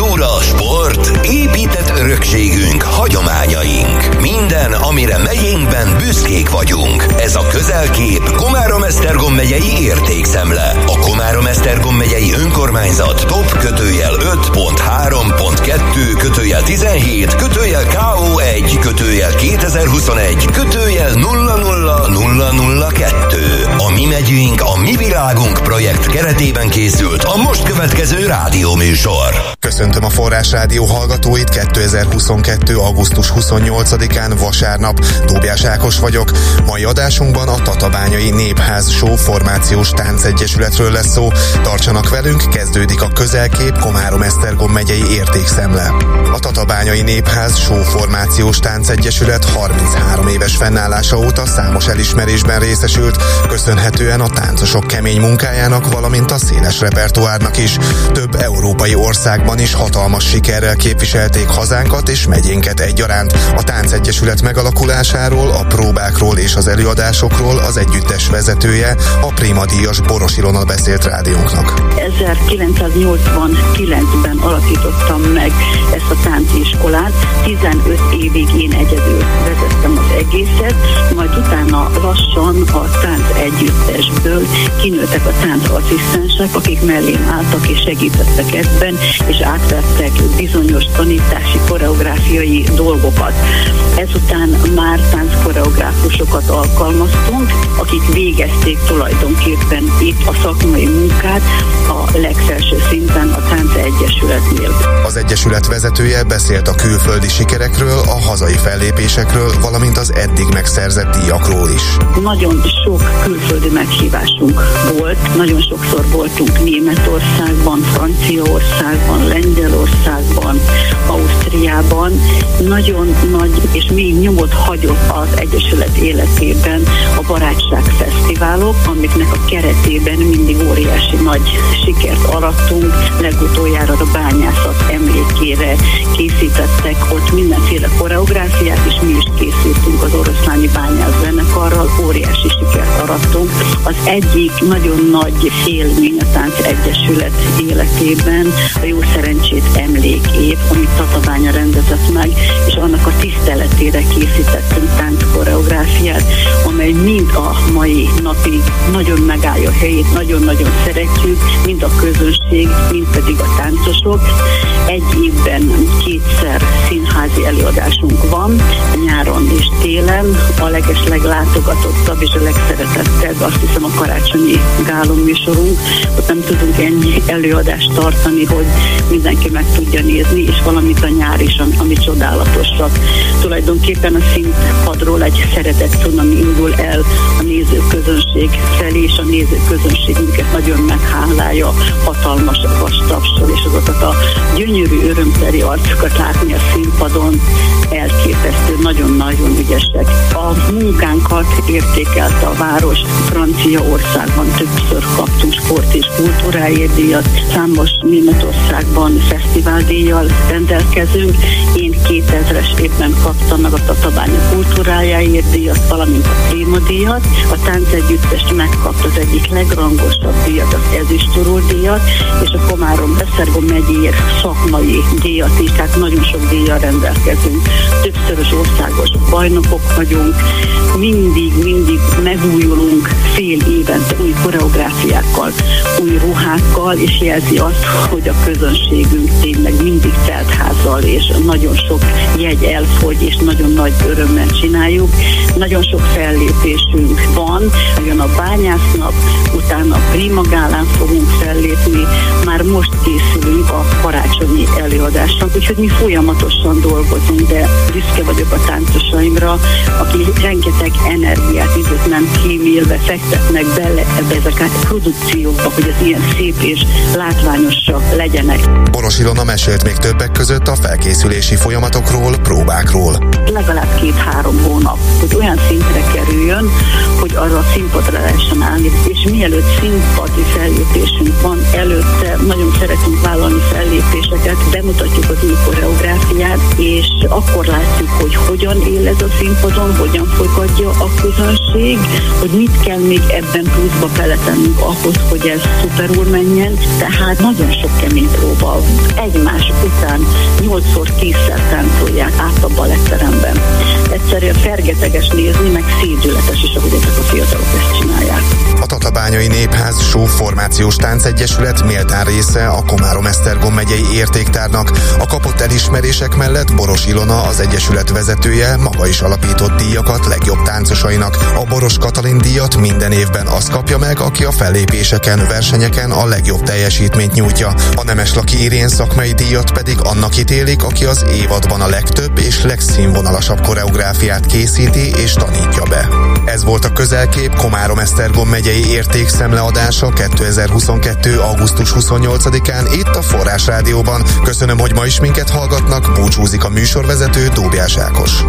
kultúra, sport, épített örökségünk, hagyományaink. Minden, amire megyénkben büszkék vagyunk. Ez a közelkép Komárom-Esztergom megyei értékszemle. A Komárom-Esztergom megyei önkormányzat top kötőjel 5.3.2 kötőjel 17 kötőjel KO1 kötőjel 2021 kötőjel 00002. A mi megyünk, a mi világunk projekt keretében készült a most következő rádióműsor. Köszöntöm a Forrás Rádió hallgatóit 2022. augusztus 28-án vasárnap. Tóbiás Ákos vagyok. Mai adásunkban a Tatabányai Népház Show Formációs Táncegyesületről lesz szó. Tartsanak velünk, kezdődik a közelkép Komárom Esztergom megyei értékszemle. A Tatabányai Népház Show Formációs Táncegyesület 33 éves fennállása óta számos elismerésben részesült, köszönhetően a táncosok kemény munkájának, valamint a széles repertoárnak is. Több európai országban is hatalmas sikerrel képviselték hazánkat és megyénket egyaránt. A Táncegyesület megalakulásáról, a próbákról és az előadásokról az együttes vezetője, a Prima Díjas Boros Ilona beszélt rádiónknak. 1989-ben alakítottam meg ezt a tánciskolát, 15 évig én egyedül vezettem az egészet, majd utána lassan a együttesből kinőttek a táncasszisztensek, akik mellém álltak és segítettek ebben, és átvettek bizonyos tanítási koreográfiai dolgokat. Ezután már tánckoreográfusokat alkalmaztunk, akik végezték tulajdonképpen itt a szakmai munkát a legfelső szinten Egyesületnél. Az Egyesület vezetője beszélt a külföldi sikerekről, a hazai fellépésekről, valamint az eddig megszerzett díjakról is. Nagyon sok külföldi meghívásunk volt, nagyon sokszor voltunk Németországban, Franciaországban, Lengyelországban, Ausztriában. Nagyon nagy és még nyomot hagyott az Egyesület életében a Barátság Fesztiválok, amiknek a keretében mindig óriási nagy sikert arattunk. Legutoljára a bányászat emlékére készítettek ott mindenféle koreográfiát, és mi is készítünk az oroszláni bányász zenekarral, óriási sikert arattunk. Az egyik nagyon nagy élmény a Tánc Egyesület életében a Jó Szerencsét emlékév, amit Tatabánya rendezett meg, és annak a tiszteletére készítettünk koreográfiát, amely mind a mai napig nagyon megállja a helyét, nagyon-nagyon szeretjük, mind a közönség, mind pedig a táncosok. Egy évben kétszer színházi előadásunk van, nyáron és télen. A leges leglátogatottabb és a legszeretettebb azt hiszem a karácsonyi gálom műsorunk. Ott nem tudunk ennyi előadást tartani, hogy mindenki meg tudja nézni, és valamit a nyár is, ami, ami csodálatosabb. Tulajdonképpen a színpadról egy szeretett cunami indul el a nézőközönség felé, és a nézőközönség minket nagyon meghálálja hatalmas vastapsol, és azokat a gyönyörű örömteli arcokat látni a színpadon elképesztő, nagyon-nagyon ügyesek. A munkánkat értékelte a város Franciaországban, többször kaptunk sport és kultúráért díjat, számos Németországban fesztiváldíjjal rendelkezünk. Én 2000-es évben kaptam meg a Tatabánya kultúrájáért díjat, valamint a Prima díjat. A táncegyüttest megkapta az egyik legrangosabb díjat, az ezüstorul díjat, és a Komárom Beszergom megyéért szakmai díjat is, tehát nagyon sok díjjal rendelkezünk. Többszörös országos bajnokok vagyunk, mindig, mindig megújulunk fél évente új koreográfiákkal, új ruhákkal, és jelzi azt, hogy a közönségünk tényleg mindig teltházzal, és nagyon sok jegy elfogy, és nagyon nagy örömmel csináljuk. Nagyon sok fellépésünk van, jön a bányásznap, utána a Prima Gálán fogunk fellépni, már most készülünk a karácsonyi előadásra, úgyhogy mi folyamatosan dolgozunk, de büszke vagyok a táncosaimra, aki rengeteg energiát, időt nem kímélve fektetnek bele ebbe ezeket a produkciókba, hogy az ilyen szép és látványosak legyenek. Boros Ilona mesélt még többek között a felkészülési folyamatokról, próbákról. Legalább két-három hónap, hogy olyan szintre kerüljön, hogy arra a színpadra lehessen állni. És mielőtt színpadi fellépésünk van, előtte nagyon szeretünk vállalni fellépéseket, bemutatjuk az új koreográfiát, és akkor látjuk, hogy hogyan él ez a színpadon, hogyan fogadja a közönség, hogy mit kell még ebben pluszba beletennünk ahhoz, hogy ez szuperul menjen. Tehát nagyon sok kemény próba egymás után 8-szor, 10-szer táncolják át a baletteremben. Egyszerűen fergeteges nézni, meg szédületes is, ahogy ezek a fiatalok ezt Tatabányai Népház Show Formációs Táncegyesület méltán része a Komárom-Esztergom megyei értéktárnak. A kapott elismerések mellett Boros Ilona, az Egyesület vezetője, maga is alapított díjakat legjobb táncosainak. A Boros Katalin díjat minden évben az kapja meg, aki a fellépéseken, versenyeken a legjobb teljesítményt nyújtja. A Nemeslaki Irén szakmai díjat pedig annak ítélik, aki az évadban a legtöbb és legszínvonalasabb koreográfiát készíti és tanítja be. Ez volt a közelkép Komárom-Esztergom megyei értékszemleadása 2022. augusztus 28-án itt a Forrás Rádióban. Köszönöm, hogy ma is minket hallgatnak, búcsúzik a műsorvezető Dóbjás Ákos.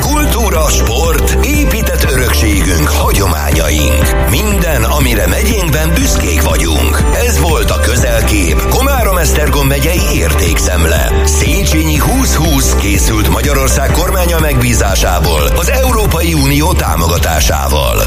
Kultúra, sport, épített örökségünk, hagyományaink. Minden, amire megyénkben büszkék vagyunk. Ez volt a közelkép Komárom-Esztergom megyei értékszemle. Széchenyi 2020 készült Magyarország kormánya megbízásából az Európai Unió támogatásával.